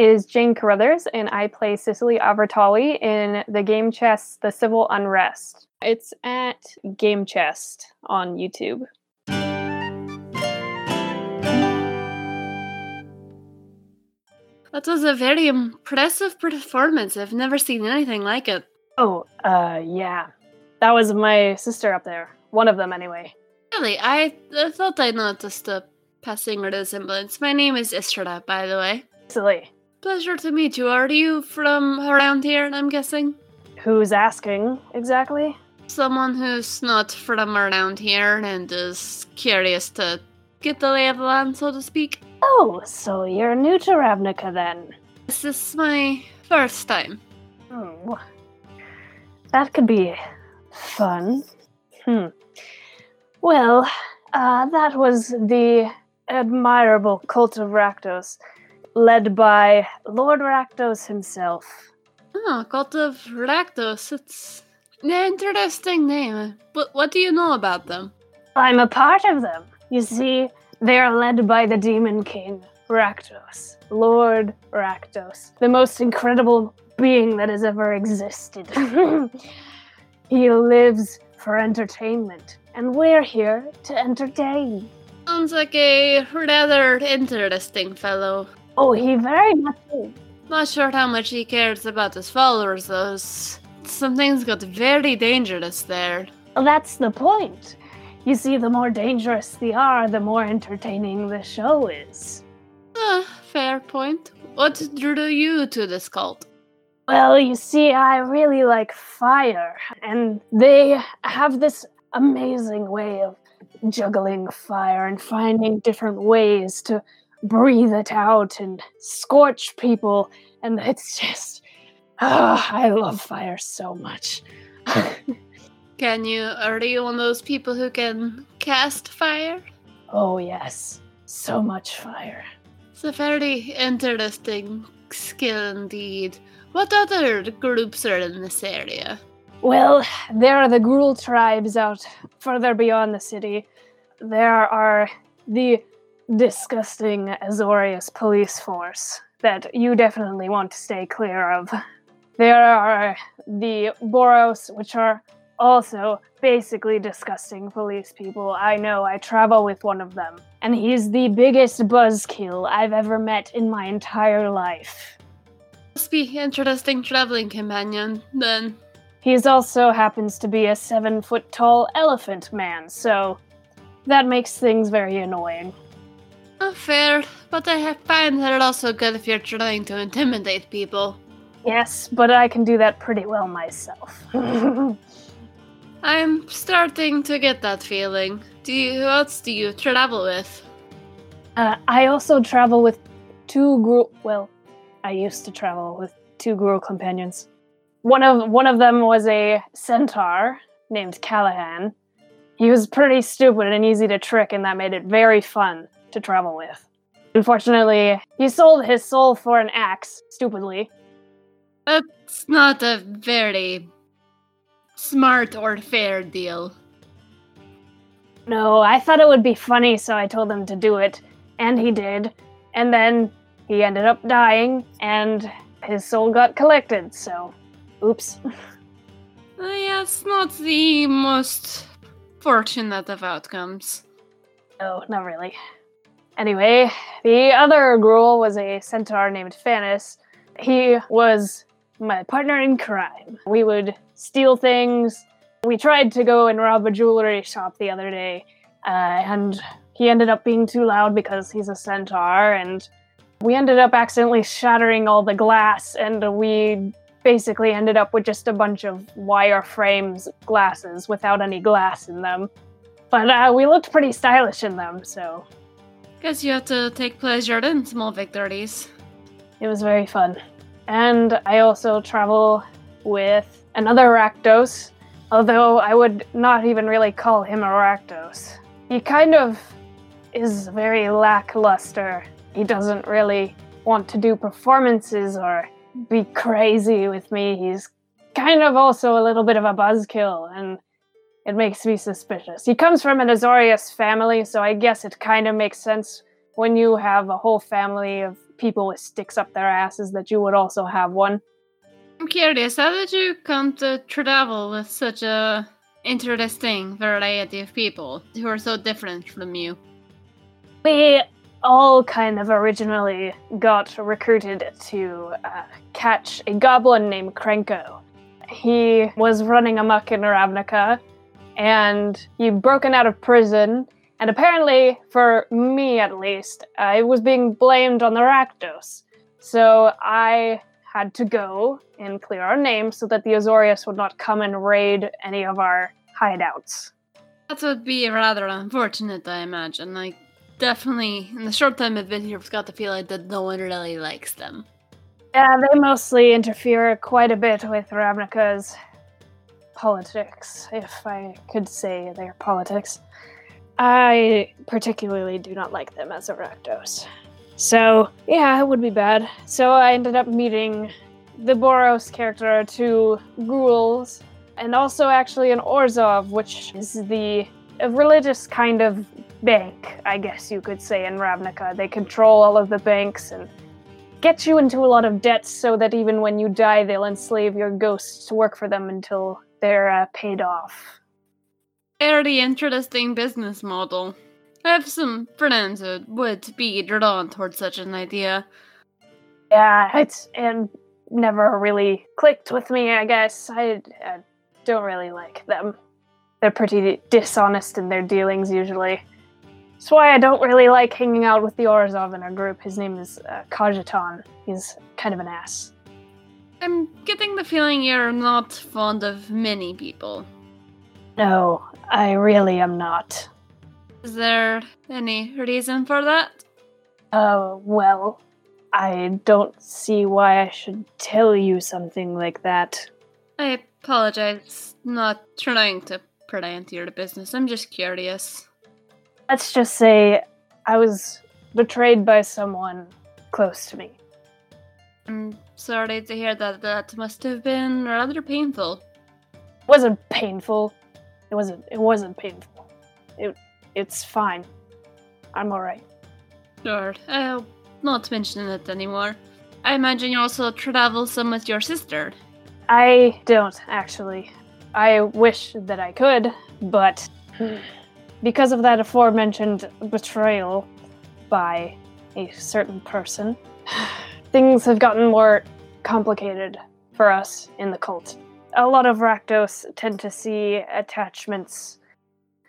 Is Jane Carruthers, and I play Cicely Avertali in the game chest The Civil Unrest. It's at Game Chest on YouTube. That was a very impressive performance. I've never seen anything like it. Oh, uh, yeah. That was my sister up there. One of them, anyway. Really, I, I thought I noticed a passing resemblance. My name is Estrada, by the way. Silly. Pleasure to meet you. Are you from around here, I'm guessing? Who's asking exactly? Someone who's not from around here and is curious to get the lay of the land, so to speak. Oh, so you're new to Ravnica then? This is my first time. Oh, That could be fun. Hmm. Well, uh, that was the admirable cult of Rakdos, led by Lord Rakdos himself. Oh, Cult of Rakdos. It's an interesting name. But what do you know about them? I'm a part of them. You see, they are led by the Demon King, Rakdos, Lord Rakdos, the most incredible being that has ever existed. he lives for entertainment, and we're here to entertain. Sounds like a rather interesting fellow. Oh, he very much is. Not sure how much he cares about his followers, though. S- Some things got very dangerous there. That's the point. You see, the more dangerous they are, the more entertaining the show is. Ah, fair point. What drew you to this cult? Well, you see, I really like fire, and they have this amazing way of juggling fire and finding different ways to breathe it out and scorch people, and it's just. Ah, I love fire so much. Can you, are you one of those people who can cast fire? oh, yes, so much fire. It's a very interesting skill indeed. What other groups are in this area? Well, there are the Gruul tribes out further beyond the city. There are the disgusting Azorius police force that you definitely want to stay clear of. There are the Boros, which are also basically disgusting police people. I know, I travel with one of them, and he's the biggest buzzkill I've ever met in my entire life. Must be interesting traveling companion, then. He's also happens to be a seven foot tall elephant man, so that makes things very annoying. Oh, fair, but I have- find that also good if you're trying to intimidate people. Yes, but I can do that pretty well myself. I'm starting to get that feeling. Do you, who else do you travel with? uh, I also travel with two group. Well, I used to travel with two Gruul companions. One of one of them was a centaur named Callahan. He was pretty stupid and easy to trick, and that made it very fun to travel with. Unfortunately, he sold his soul for an axe, stupidly. That's not a very smart or fair deal. No, I thought it would be funny, so I told him to do it, and he did. And then he ended up dying, and his soul got collected, so oops. Uh, yeah, it's not the most fortunate of outcomes. Oh, not really. Anyway, the other Gruul was a centaur named Fanis. He was my partner in crime. We would steal things. We tried to go and rob a jewelry shop the other day, uh, and he ended up being too loud because he's a centaur, and we ended up accidentally shattering all the glass, and we basically ended up with just a bunch of wire frames glasses without any glass in them. But uh, we looked pretty stylish in them, so Guess you have to take pleasure in small victories. It was very fun. And I also travel with another Rakdos, although I would not even really call him a Rakdos. He kind of is very lackluster. He doesn't really want to do performances or be crazy with me. He's kind of also a little bit of a buzzkill, and it makes me suspicious. He comes from an Azorius family, so I guess it kind of makes sense when you have a whole family of people with sticks up their asses that you would also have one. I'm curious, how did you come to travel with such a interesting variety of people who are so different from you? We all kind of originally got recruited to uh, catch a goblin named Krenko. He was running amok in Ravnica, and you've broken out of prison. And apparently, for me at least, uh, it was being blamed on the Rakdos. So I had to go and clear our name so that the Azorius would not come and raid any of our hideouts. That would be rather unfortunate, I imagine. Like, definitely, in the short time I've been here, I've got the feeling that no one really likes them. Yeah, they mostly interfere quite a bit with Ravnica's politics, if I could say their politics. I particularly do not like them as a Rakdos. So, yeah, it would be bad. So I ended up meeting the Boros character, two ghouls, and also actually an Orzhov, which is the religious kind of bank, I guess you could say, in Ravnica. They control all of the banks and get you into a lot of debt so that even when you die, they'll enslave your ghosts to work for them until they're uh, paid off. Very interesting business model. I have some friends who would be drawn towards such an idea. Yeah, it's and never really clicked with me. I guess I, I don't really like them. They're pretty dishonest in their dealings usually. That's why I don't really like hanging out with the Orzhov in our group. His name is uh, Kajitan. He's kind of an ass. I'm getting the feeling you're not fond of many people. No, I really am not. Is there any reason for that? Uh, well, I don't see why I should tell you something like that. I apologize. Not trying to pry into your business. I'm just curious. Let's just say I was betrayed by someone close to me. I'm sorry to hear that. That must have been rather painful. It wasn't painful. It wasn't. It wasn't painful. It. It's fine. I'm all right. Sure. I'll not mention it anymore. I imagine you also travel some with your sister. I don't actually. I wish that I could, but because of that aforementioned betrayal by a certain person, things have gotten more complicated for us in the cult. A lot of Rakdos tend to see attachments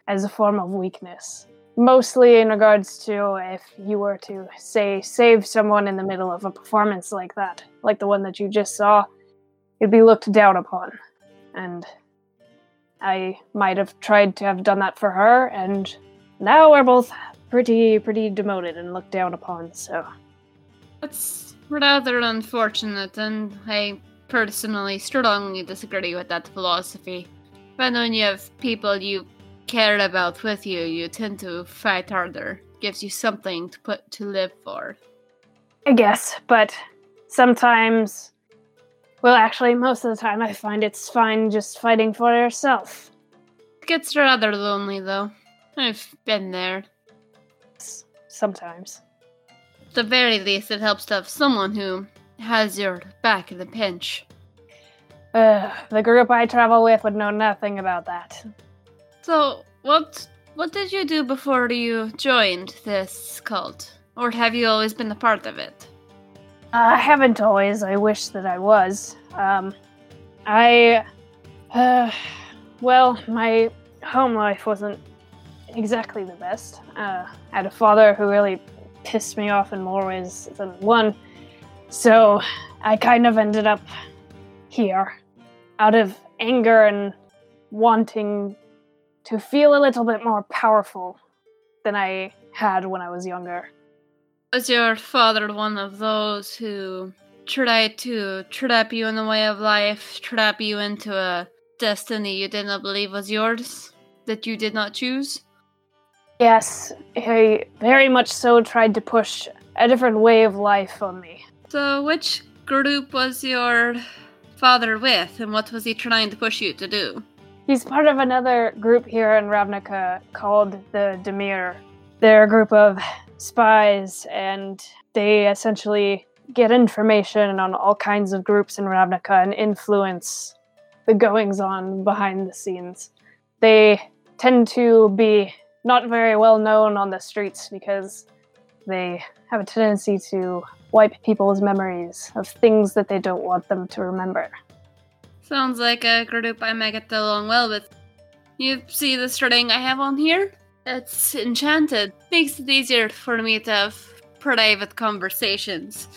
as a form of weakness. Mostly in regards to if you were to, say, save someone in the middle of a performance like that, like the one that you just saw, it'd be looked down upon. And I might have tried to have done that for her, and now we're both pretty, pretty demoted and looked down upon, so. That's rather unfortunate, and I personally strongly disagree with that philosophy. When when you have people you care about with you, you tend to fight harder. Gives you something to put to live for. I guess, but sometimes, well, actually, most of the time, I find it's fine just fighting for yourself. It gets rather lonely, though. I've been there. Sometimes. At the very least, it helps to have someone who has your back in the pinch. Uh, the group I travel with would know nothing about that. So, what what did you do before you joined this cult, or have you always been a part of it? I haven't always. I wish that I was. Um, I, uh, well, my home life wasn't exactly the best. Uh, I had a father who really pissed me off in more ways than one. So I kind of ended up here out of anger and wanting to feel a little bit more powerful than I had when I was younger. Was your father one of those who tried to trap you in the way of life, trap you into a destiny you did not believe was yours, that you did not choose? Yes, he very much so tried to push a different way of life on me. So, which group was your father with, and what was he trying to push you to do? He's part of another group here in Ravnica called the Dimir. They're a group of spies, and they essentially get information on all kinds of groups in Ravnica and influence the goings on behind the scenes. They tend to be not very well known on the streets because they have a tendency to wipe people's memories of things that they don't want them to remember. Sounds like a group I might get along well with. You see the ring I have on here? It's enchanted. Makes it easier for me to have private conversations.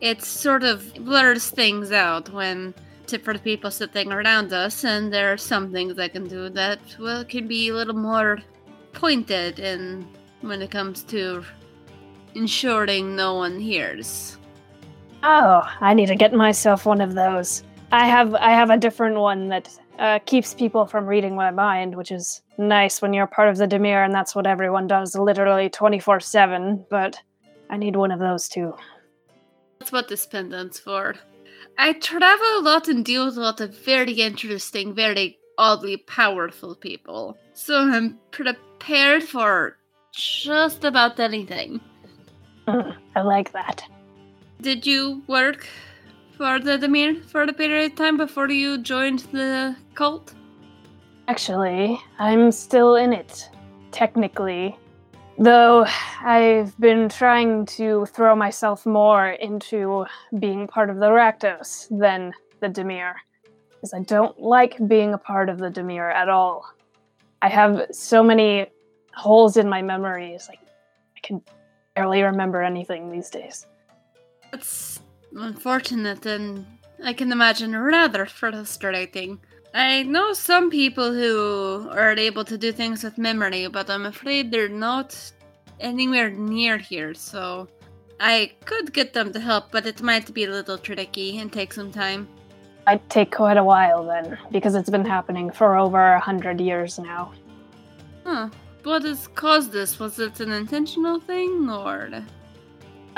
It sort of blurs things out when different people sitting around us, and there are some things I can do that well can be a little more pointed in when it comes to ensuring no one hears. Oh, I need to get myself one of those. I have I have a different one that uh, keeps people from reading my mind, which is nice when you're part of the Dimir, and that's what everyone does, literally twenty four seven. But I need one of those too. That's what this pendant's for. I travel a lot and deal with a lot of very interesting, very oddly powerful people, so I'm prepared for just about anything. Mm, I like that. Did you work for the Dimir for the period of time before you joined the cult? Actually, I'm still in it, technically. Though I've been trying to throw myself more into being part of the Rakdos than the Dimir, because I don't like being a part of the Dimir at all. I have so many holes in my memories, like I can barely remember anything these days. It's unfortunate and I can imagine rather frustrating. I know some people who are able to do things with memory, but I'm afraid they're not anywhere near here, so I could get them to help, but it might be a little tricky and take some time. I'd take quite a while then, because it's been happening for over a hundred years now. Huh. What has caused this? Was it an intentional thing, or?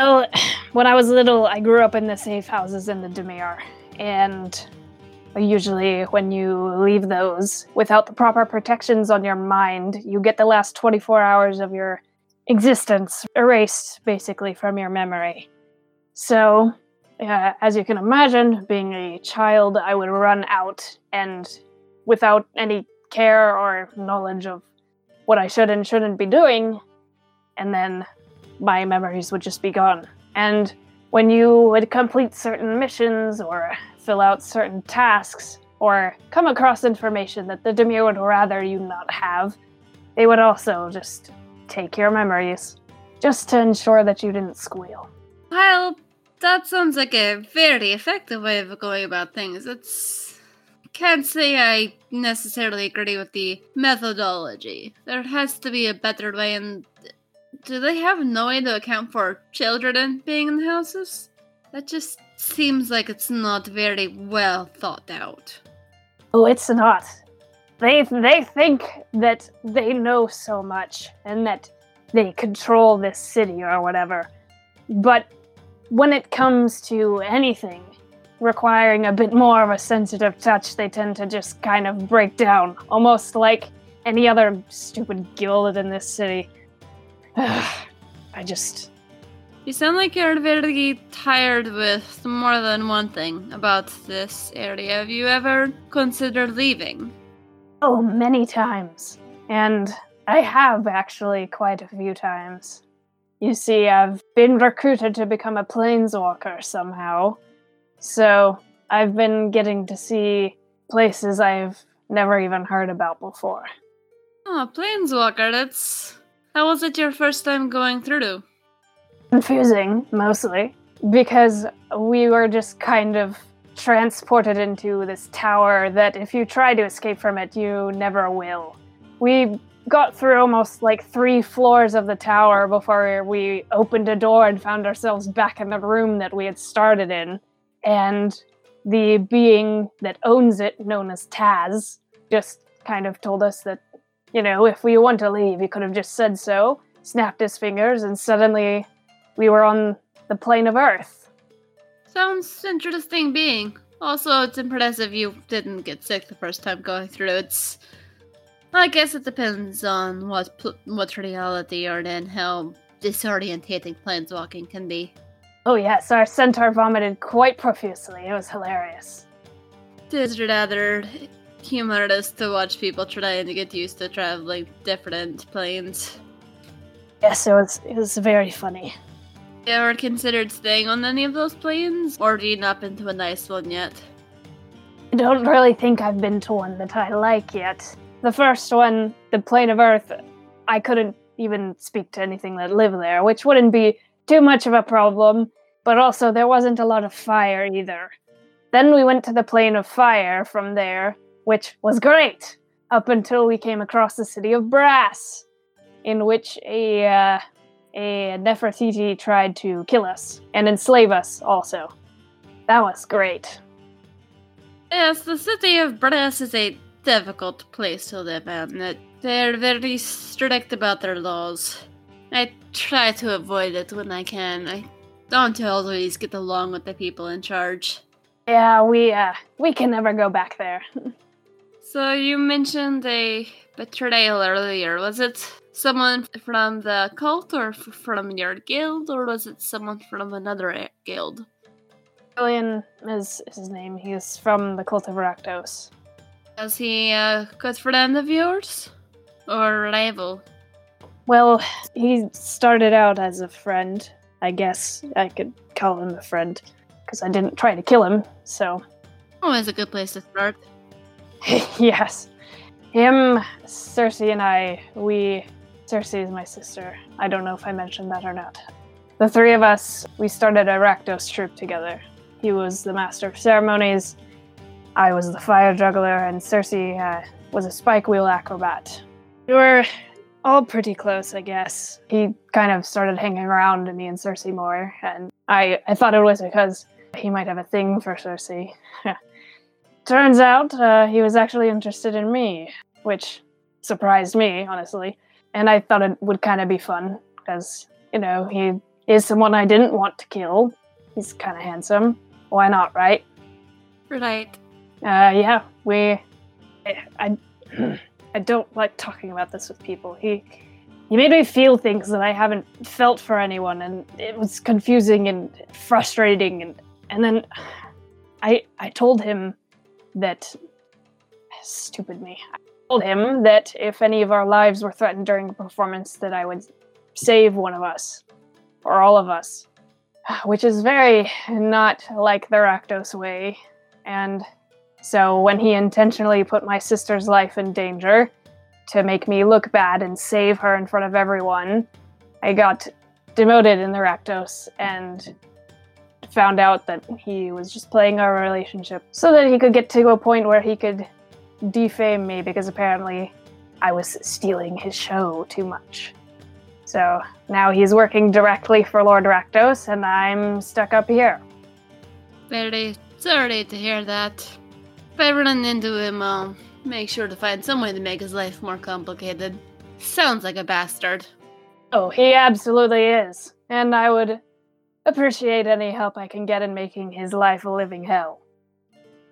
Oh, when I was little, I grew up in the safe houses in the Dimir, and usually when you leave those without the proper protections on your mind, you get the last 24 hours of your existence erased basically from your memory. So, uh, as you can imagine, being a child, I would run out and without any care or knowledge of what I should and shouldn't be doing, and then my memories would just be gone. And when you would complete certain missions or fill out certain tasks or come across information that the Dimir would rather you not have, they would also just take your memories, just to ensure that you didn't squeal. Well, that sounds like a very effective way of going about things. It's can't say I necessarily agree with the methodology. There has to be a better way, and do they have no way to account for children being in the houses? That just seems like it's not very well thought out. Oh, it's not. They they think that they know so much and that they control this city or whatever. But when it comes to anything, requiring a bit more of a sensitive touch, they tend to just kind of break down, almost like any other stupid guild in this city. I just. You sound like you're very tired with more than one thing about this area. Have you ever considered leaving? Oh, many times. And I have actually quite a few times. You see, I've been recruited to become a planeswalker somehow. So I've been getting to see places I've never even heard about before. Oh, Planeswalker, that's. How was it your first time going through? Confusing, mostly, because we were just kind of transported into this tower that if you try to escape from it, you never will. We got through almost like three floors of the tower before we opened a door and found ourselves back in the room that we had started in. And the being that owns it, known as Taz, just kind of told us that, you know, if we want to leave, he could have just said so, snapped his fingers, and suddenly we were on the plane of Earth. Sounds interesting being. Also, it's impressive you didn't get sick the first time going through. It's. I guess it depends on what pl- what reality you're in, how disorientating planeswalking can be. Oh, yes, our centaur vomited quite profusely. It was hilarious. It is rather humorous to watch people trying to get used to traveling different planes. Yes, it was, it was very funny. You ever considered staying on any of those planes, or have you not been to a nice one yet? I don't really think I've been to one that I like yet. The first one, the plane of Earth, I couldn't even speak to anything that lived there, which wouldn't be too much of a problem, but also there wasn't a lot of fire either. Then we went to the plane of fire from there, which was great, up until we came across the city of Brass, in which a uh, a Nefertiti tried to kill us and enslave us also. That was great. Yes, the city of Brass is a difficult place to live in. They're very strict about their laws. I try to avoid it when I can. I don't always get along with the people in charge. Yeah, we uh we can never go back there. So you mentioned a betrayal earlier. Was it someone from the cult or f- from your guild, or was it someone from another guild? Julian is his name. He's from the cult of Rakdos. Was he a good friend of yours? Or rival? Well, he started out as a friend. I guess I could call him a friend because I didn't try to kill him. So, Always a good place to start. yes, him, Cersei, and I. We, Cersei is my sister. I don't know if I mentioned that or not. The three of us, we started a Rakdos troop together. He was the master of ceremonies. I was the fire juggler, and Cersei uh, was a spike wheel acrobat. We were all pretty close, I guess. He kind of started hanging around me and Cersei more, and I, I thought it was because he might have a thing for Cersei. Turns out uh, he was actually interested in me, which surprised me, honestly. And I thought it would kind of be fun because, you know, he is someone I didn't want to kill. He's kind of handsome. Why not, right? Right. Uh, yeah, we. I, I don't like talking about this with people. He, he made me feel things that I haven't felt for anyone, and it was confusing and frustrating. And and then, I I told him that. Stupid me. I told him that if any of our lives were threatened during a performance, that I would save one of us, or all of us, which is very not like the Rakdos way, and. So when he intentionally put my sister's life in danger to make me look bad and save her in front of everyone, I got demoted in the Rakdos and found out that he was just playing our relationship so that he could get to a point where he could defame me because apparently I was stealing his show too much. So now he's working directly for Lord Rakdos and I'm stuck up here. Very sorry to hear that. If I run into him, I'll make sure to find some way to make his life more complicated. Sounds like a bastard. Oh, he absolutely is. And I would appreciate any help I can get in making his life a living hell.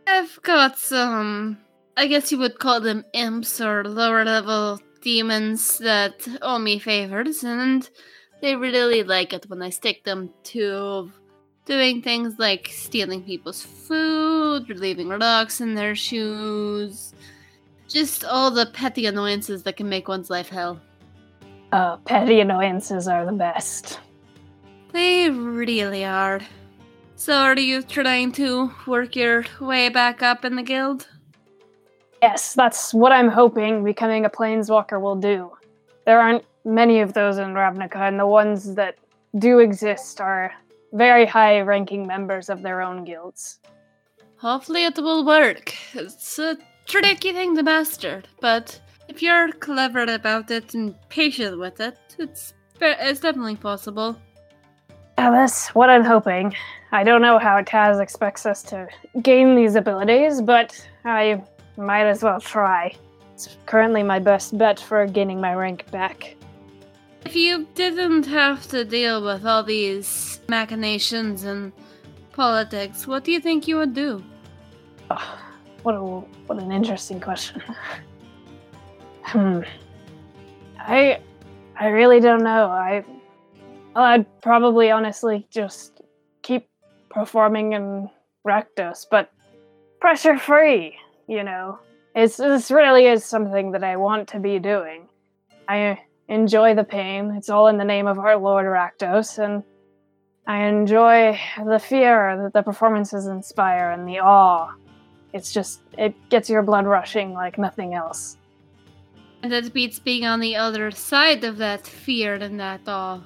I've got some. I guess you would call them imps or lower level demons that owe me favors, and they really like it when I stick them to doing things like stealing people's food, leaving rocks in their shoes, just all the petty annoyances that can make one's life hell. Uh, petty annoyances are the best. They really are. So, are you trying to work your way back up in the guild? Yes, that's what I'm hoping becoming a planeswalker will do. There aren't many of those in Ravnica, and the ones that do exist are very high ranking members of their own guilds. Hopefully, it will work. It's a tricky thing to master, but if you're clever about it and patient with it, it's it's definitely possible. Yeah, that's what I'm hoping. I don't know how Kaz expects us to gain these abilities, but I might as well try. It's currently my best bet for gaining my rank back. If you didn't have to deal with all these machinations and politics, what do you think you would do? Oh, what a what an interesting question. hmm. I I really don't know. I I'd probably honestly just keep performing in Rakdos, but pressure free, you know. It's this really is something that I want to be doing. I enjoy the pain. It's all in the name of our Lord Rakdos, and I enjoy the fear that the performances inspire and the awe. It's just, it gets your blood rushing like nothing else. And that beats being on the other side of that fear and that awe.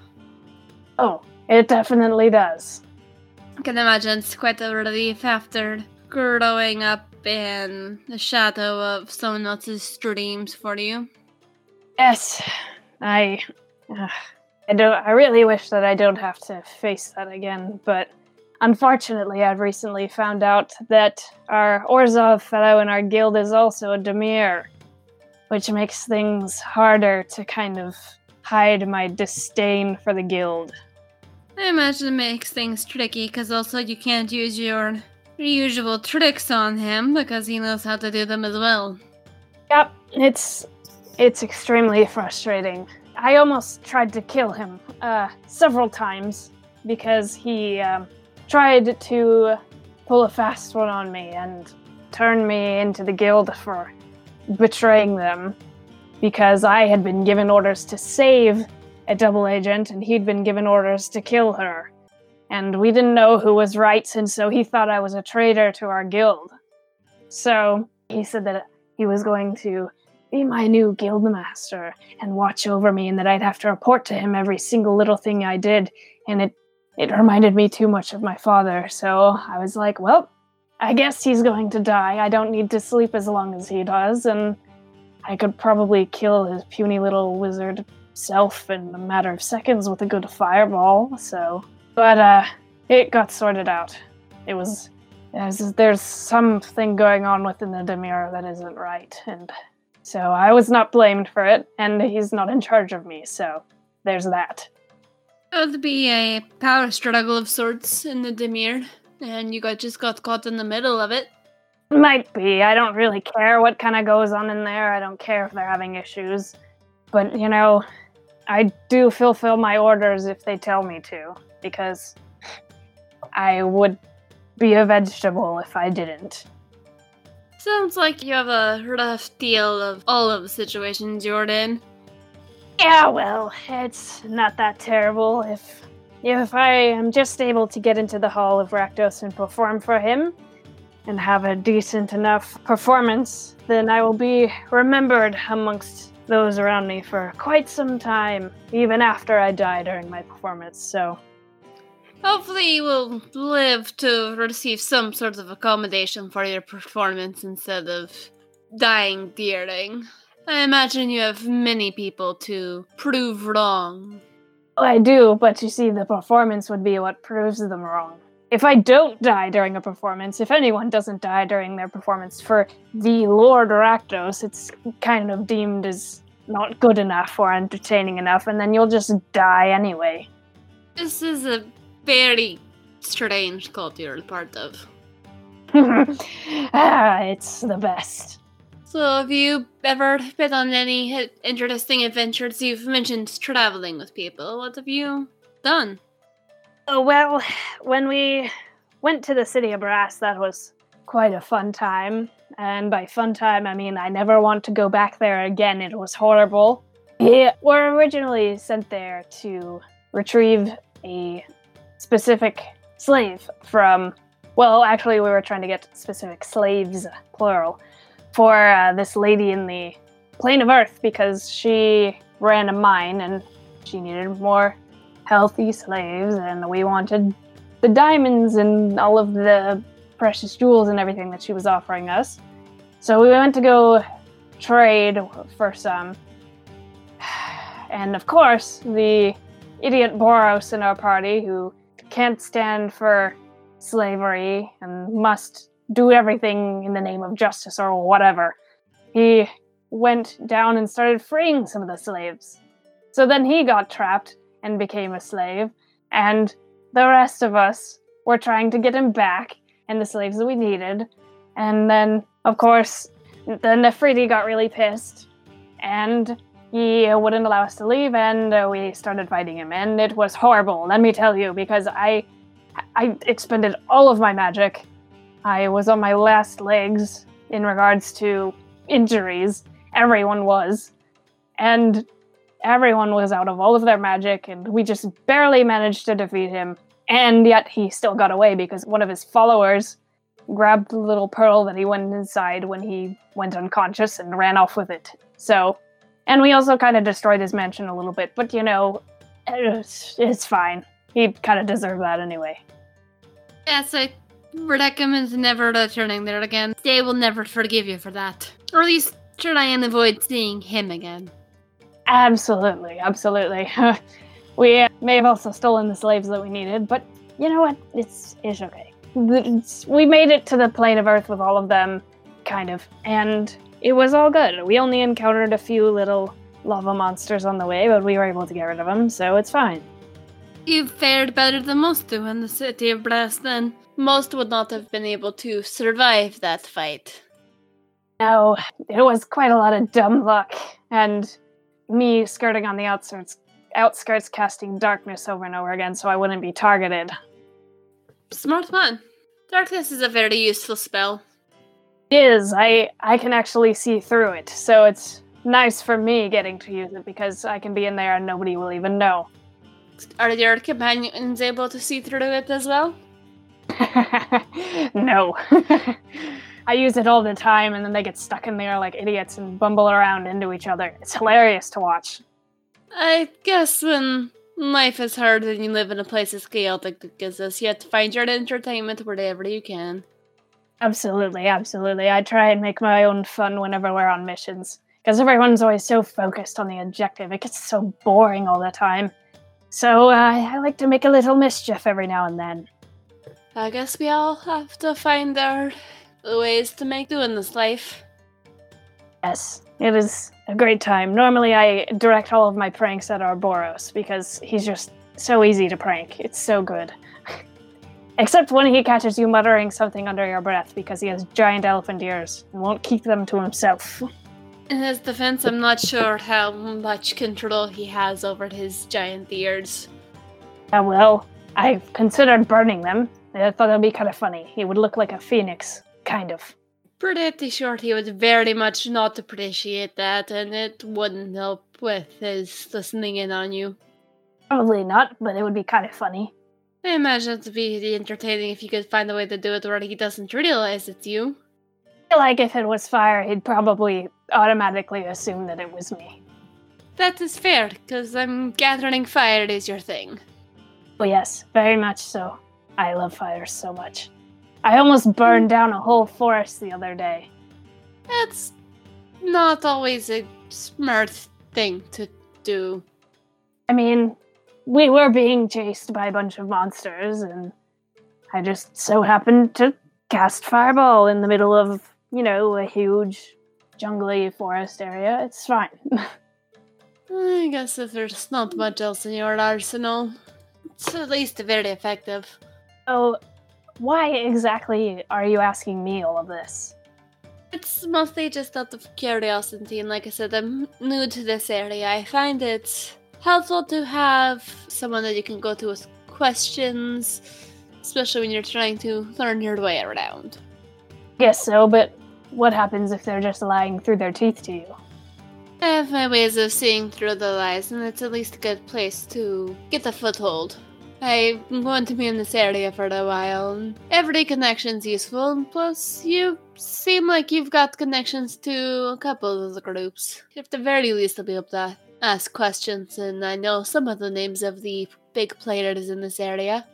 Oh, it definitely does. I can imagine it's quite a relief after growing up in the shadow of someone else's dreams for you. Yes, I, uh, I don't. I really wish that I don't have to face that again. But unfortunately, I've recently found out that our Orzhov fellow in our guild is also a Dimir, which makes things harder to kind of hide my disdain for the guild. I imagine it makes things tricky because also you can't use your usual tricks on him because he knows how to do them as well. Yep, it's it's extremely frustrating. I almost tried to kill him uh, several times because he um, tried to pull a fast one on me and turn me into the guild for betraying them because I had been given orders to save a double agent and he'd been given orders to kill her. And we didn't know who was right, and so he thought I was a traitor to our guild. So he said that he was going to be my new guild master and watch over me and that I'd have to report to him every single little thing I did. And it it reminded me too much of my father. So I was like well I guess he's going to die. I don't need to sleep as long as he does. And I could probably kill his puny little wizard self in a matter of seconds with a good fireball. So but uh it got sorted out. It was there's, there's something going on within the Dimir that isn't right. And so I was not blamed for it, and he's not in charge of me, so there's that. It would be a power struggle of sorts in the Dimir, and you got just got caught in the middle of it. Might be. I don't really care what kind of goes on in there. I don't care if they're having issues. But, you know, I do fulfill my orders if they tell me to, because I would be a vegetable if I didn't. Sounds like you have a rough deal of all of the situations you're in. Yeah, well, it's not that terrible. If if I am just able to get into the Hall of Rakdos and perform for him, and have a decent enough performance, then I will be remembered amongst those around me for quite some time, even after I die during my performance. So Hopefully, you will live to receive some sort of accommodation for your performance instead of dying dearly. I imagine you have many people to prove wrong. I do, but you see, the performance would be what proves them wrong. If I don't die during a performance, if anyone doesn't die during their performance for the Lord Rakdos, it's kind of deemed as not good enough or entertaining enough, and then you'll just die anyway. This is a very strange cult you're part of. ah, it's the best. So, have you ever been on any interesting adventures? You've mentioned traveling with people. What have you done? Oh, well, when we went to the city of Brass, that was quite a fun time. And by fun time, I mean I never want to go back there again. It was horrible. We were originally sent there to retrieve a specific slave from, well, actually, we were trying to get specific slaves, plural, for uh, this lady in the plane of Earth because she ran a mine and she needed more healthy slaves, and we wanted the diamonds and all of the precious jewels and everything that she was offering us. So we went to go trade for some. And of course, the idiot Boros in our party who can't stand for slavery and must do everything in the name of justice or whatever. He went down and started freeing some of the slaves. So then he got trapped and became a slave, and the rest of us were trying to get him back and the slaves that we needed. And then, of course, the Nefriti got really pissed, and he wouldn't allow us to leave, and uh, we started fighting him. And it was horrible, let me tell you, because I, I expended all of my magic. I was on my last legs in regards to injuries. Everyone was, and everyone was out of all of their magic, and we just barely managed to defeat him. And yet he still got away because one of his followers grabbed the little pearl that he went inside when he went unconscious and ran off with it. So, and we also kind of destroyed his mansion a little bit, but you know, it's, it's fine. He kind of deserved that anyway. Yes, I recommend never returning there again. They will never forgive you for that. Or at least try and avoid seeing him again. Absolutely, absolutely. we may have also stolen the slaves that we needed, but you know what? It's it's okay. It's, we made it to the plane of Earth with all of them, kind of, and it was all good. We only encountered a few little lava monsters on the way, but we were able to get rid of them, so it's fine. You fared better than most do in the city of Brass, then. Most would not have been able to survive that fight. No, it was quite a lot of dumb luck, and me skirting on the outskirts, outskirts casting darkness over and over again so I wouldn't be targeted. Smart man. Darkness is a very useful spell. It is. I I can actually see through it, so it's nice for me getting to use it because I can be in there and nobody will even know. Are your companions able to see through it as well? no. I use it all the time and then they get stuck in there like idiots and bumble around into each other. It's hilarious to watch. I guess when life is hard and you live in a place as chaotic as this, you have to find your entertainment wherever you can. Absolutely, absolutely. I try and make my own fun whenever we're on missions. Because everyone's always so focused on the objective, it gets so boring all the time. So uh, I like to make a little mischief every now and then. I guess we all have to find our ways to make do in this life. Yes, it is a great time. Normally, I direct all of my pranks at Arboros because he's just so easy to prank. It's so good. Except when he catches you muttering something under your breath because he has giant elephant ears and won't keep them to himself. In his defense, I'm not sure how much control he has over his giant ears. Uh, well, I've considered burning them. I thought that'd be kind of funny. He would look like a phoenix, kind of. Pretty sure he would very much not appreciate that, and it wouldn't help with his listening in on you. Probably not, but it would be kind of funny. I imagine it would be entertaining if you could find a way to do it where he doesn't realize it's you. I feel like if it was fire, he'd probably automatically assume that it was me. That is fair, because I'm gathering fire is your thing. Oh, yes, very much so. I love fire so much. I almost burned down a whole forest the other day. That's not always a smart thing to do. I mean, we were being chased by a bunch of monsters, and I just so happened to cast Fireball in the middle of, you know, a huge jungly forest area. It's fine. I guess if there's not much else in your arsenal, it's at least very effective. Oh, why exactly are you asking me all of this? It's mostly just out of curiosity, and like I said, I'm new to this area. I find it helpful to have someone that you can go to with questions, especially when you're trying to learn your way around. Guess so, but what happens if they're just lying through their teeth to you? I have my ways of seeing through the lies, and it's at least a good place to get a foothold. I'm going to be in this area for a while, and every connection's useful. Plus, you seem like you've got connections to a couple of the groups. At the very least, I'll be able to ask questions, and I know some of the names of the big players in this area.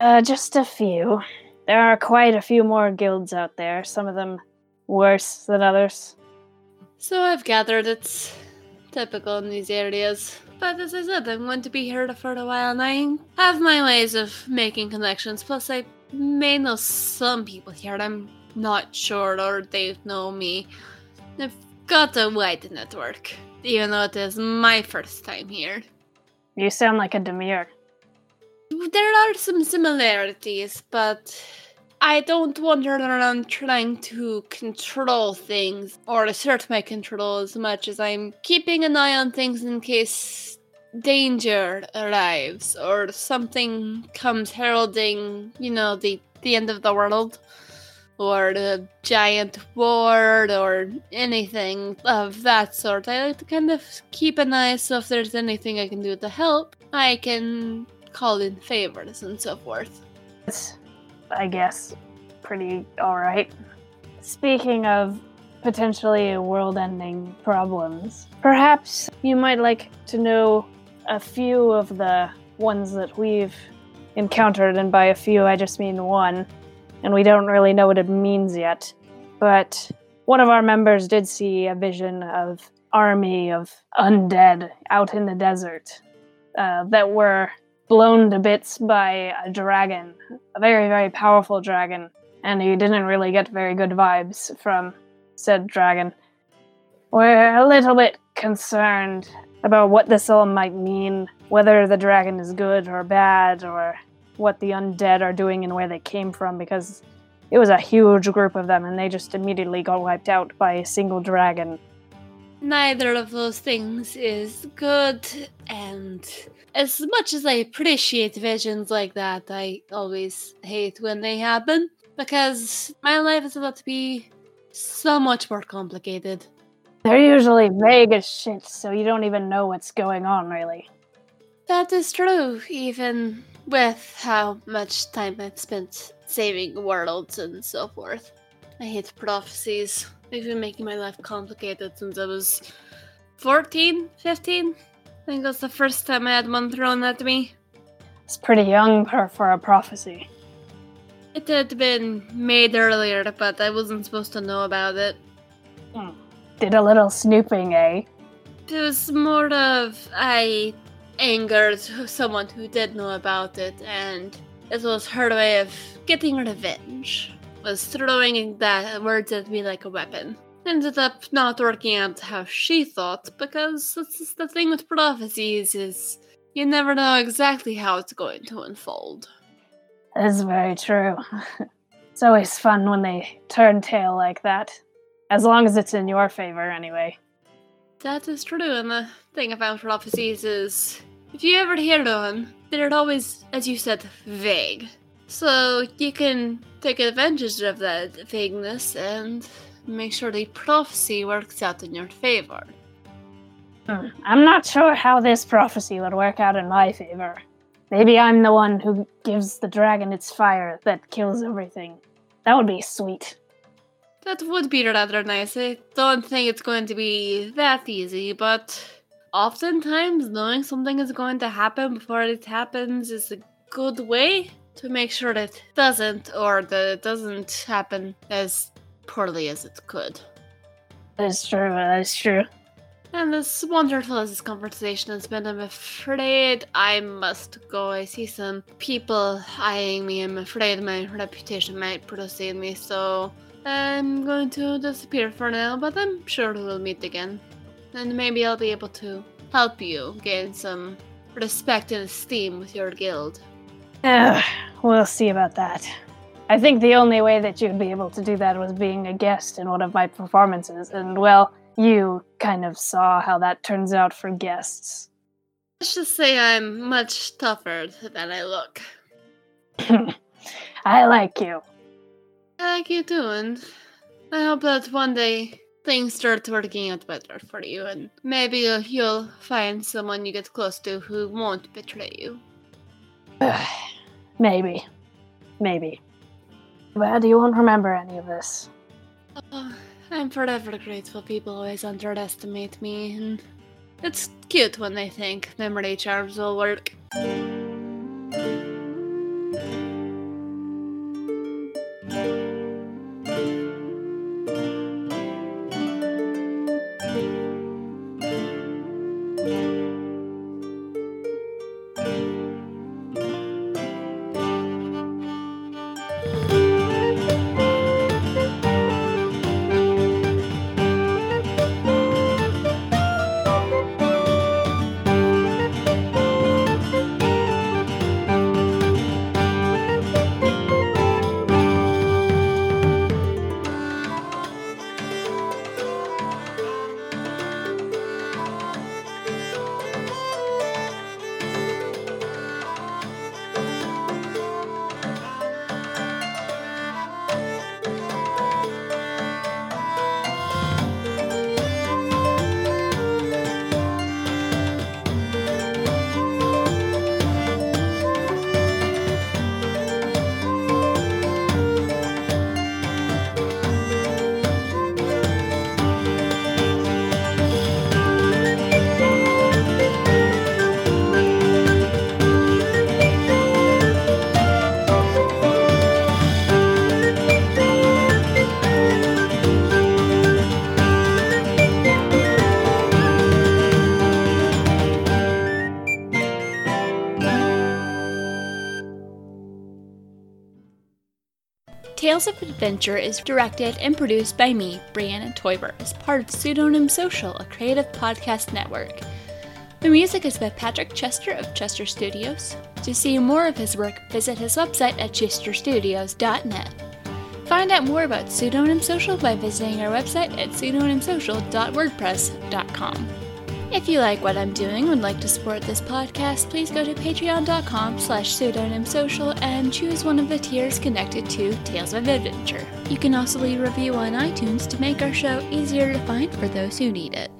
Uh, just a few. There are quite a few more guilds out there, some of them worse than others. So I've gathered it's typical in these areas. But as I said, I'm going to be here for a while and I have my ways of making connections. Plus, I may know some people here. And I'm not sure, or they know me. I've got a wide network, even though it is my first time here. You sound like a Dimir. There are some similarities, but I don't wander around trying to control things or assert my control as much as I'm keeping an eye on things in case danger arrives or something comes heralding, you know, the, the end of the world or the giant war or anything of that sort. I like to kind of keep an eye so if there's anything I can do to help, I can call in favors and so forth. I guess, pretty alright. Speaking of potentially world ending problems, perhaps you might like to know a few of the ones that we've encountered, and by a few I just mean one, and we don't really know what it means yet. But one of our members did see a vision of army of undead out in the desert uh, that were blown to bits by a dragon, a very, very powerful dragon, and he didn't really get very good vibes from said dragon. We're a little bit concerned about what this all might mean, whether the dragon is good or bad, or what the undead are doing and where they came from, because it was a huge group of them and they just immediately got wiped out by a single dragon. Neither of those things is good, and as much as I appreciate visions like that, I always hate when they happen because my life is about to be so much more complicated. They're usually vague as shit, so you don't even know what's going on, really. That is true, even with how much time I've spent saving worlds and so forth. I hate prophecies. They've been making my life complicated since I was 14, 15. I think that's the first time I had one thrown at me. It's pretty young for, for a prophecy. It had been made earlier, but I wasn't supposed to know about it. Hmm. Did a little snooping, eh? It was more of I angered someone who did know about it, and it was her way of getting revenge. Was throwing that words at me like a weapon. Ended up not working out how she thought, because that's the thing with prophecies is you never know exactly how it's going to unfold. That's very true. it's always fun when they turn tail like that. As long as it's in your favor, anyway. That is true, and the thing about prophecies is if you ever hear one, they're always, as you said, vague. So you can take advantage of that vagueness and make sure the prophecy works out in your favor. Hmm. I'm not sure how this prophecy would work out in my favor. Maybe I'm the one who gives the dragon its fire that kills everything. That would be sweet. That would be rather nice. I don't think it's going to be that easy, but oftentimes knowing something is going to happen before it happens is a good way to make sure that it doesn't or that it doesn't happen as poorly as it could. That is true, that is true. And as wonderful as this conversation has been, I'm afraid I must go. I see some people eyeing me. I'm afraid my reputation might precede me, so I'm going to disappear for now, but I'm sure we'll meet again. And maybe I'll be able to help you gain some respect and esteem with your guild. Uh, we'll see about that. I think the only way that you'd be able to do that was being a guest in one of my performances, and well, you kind of saw how that turns out for guests. Let's just say I'm much tougher than I look. I like you. Like you and I hope that one day things start working out better for you, and maybe you'll find someone you get close to who won't betray you. Maybe. Maybe. But you won't remember any of this. Oh, I'm forever grateful people always underestimate me, and it's cute when they think memory charms will work. Tales of Adventure is directed and produced by me, Brianna Toiber, as part of Pseudonym Social, a creative podcast network. The music is by Patrick Chester of Chester Studios. To see more of his work, visit his website at chesterstudios.net. Find out more about Pseudonym Social by visiting our website at pseudonymsocial.wordpress.com. If you like what I'm doing and would like to support this podcast, please go to patreon.com slash pseudonymsocial and choose one of the tiers connected to Tales of Adventure. You can also leave a review on iTunes to make our show easier to find for those who need it.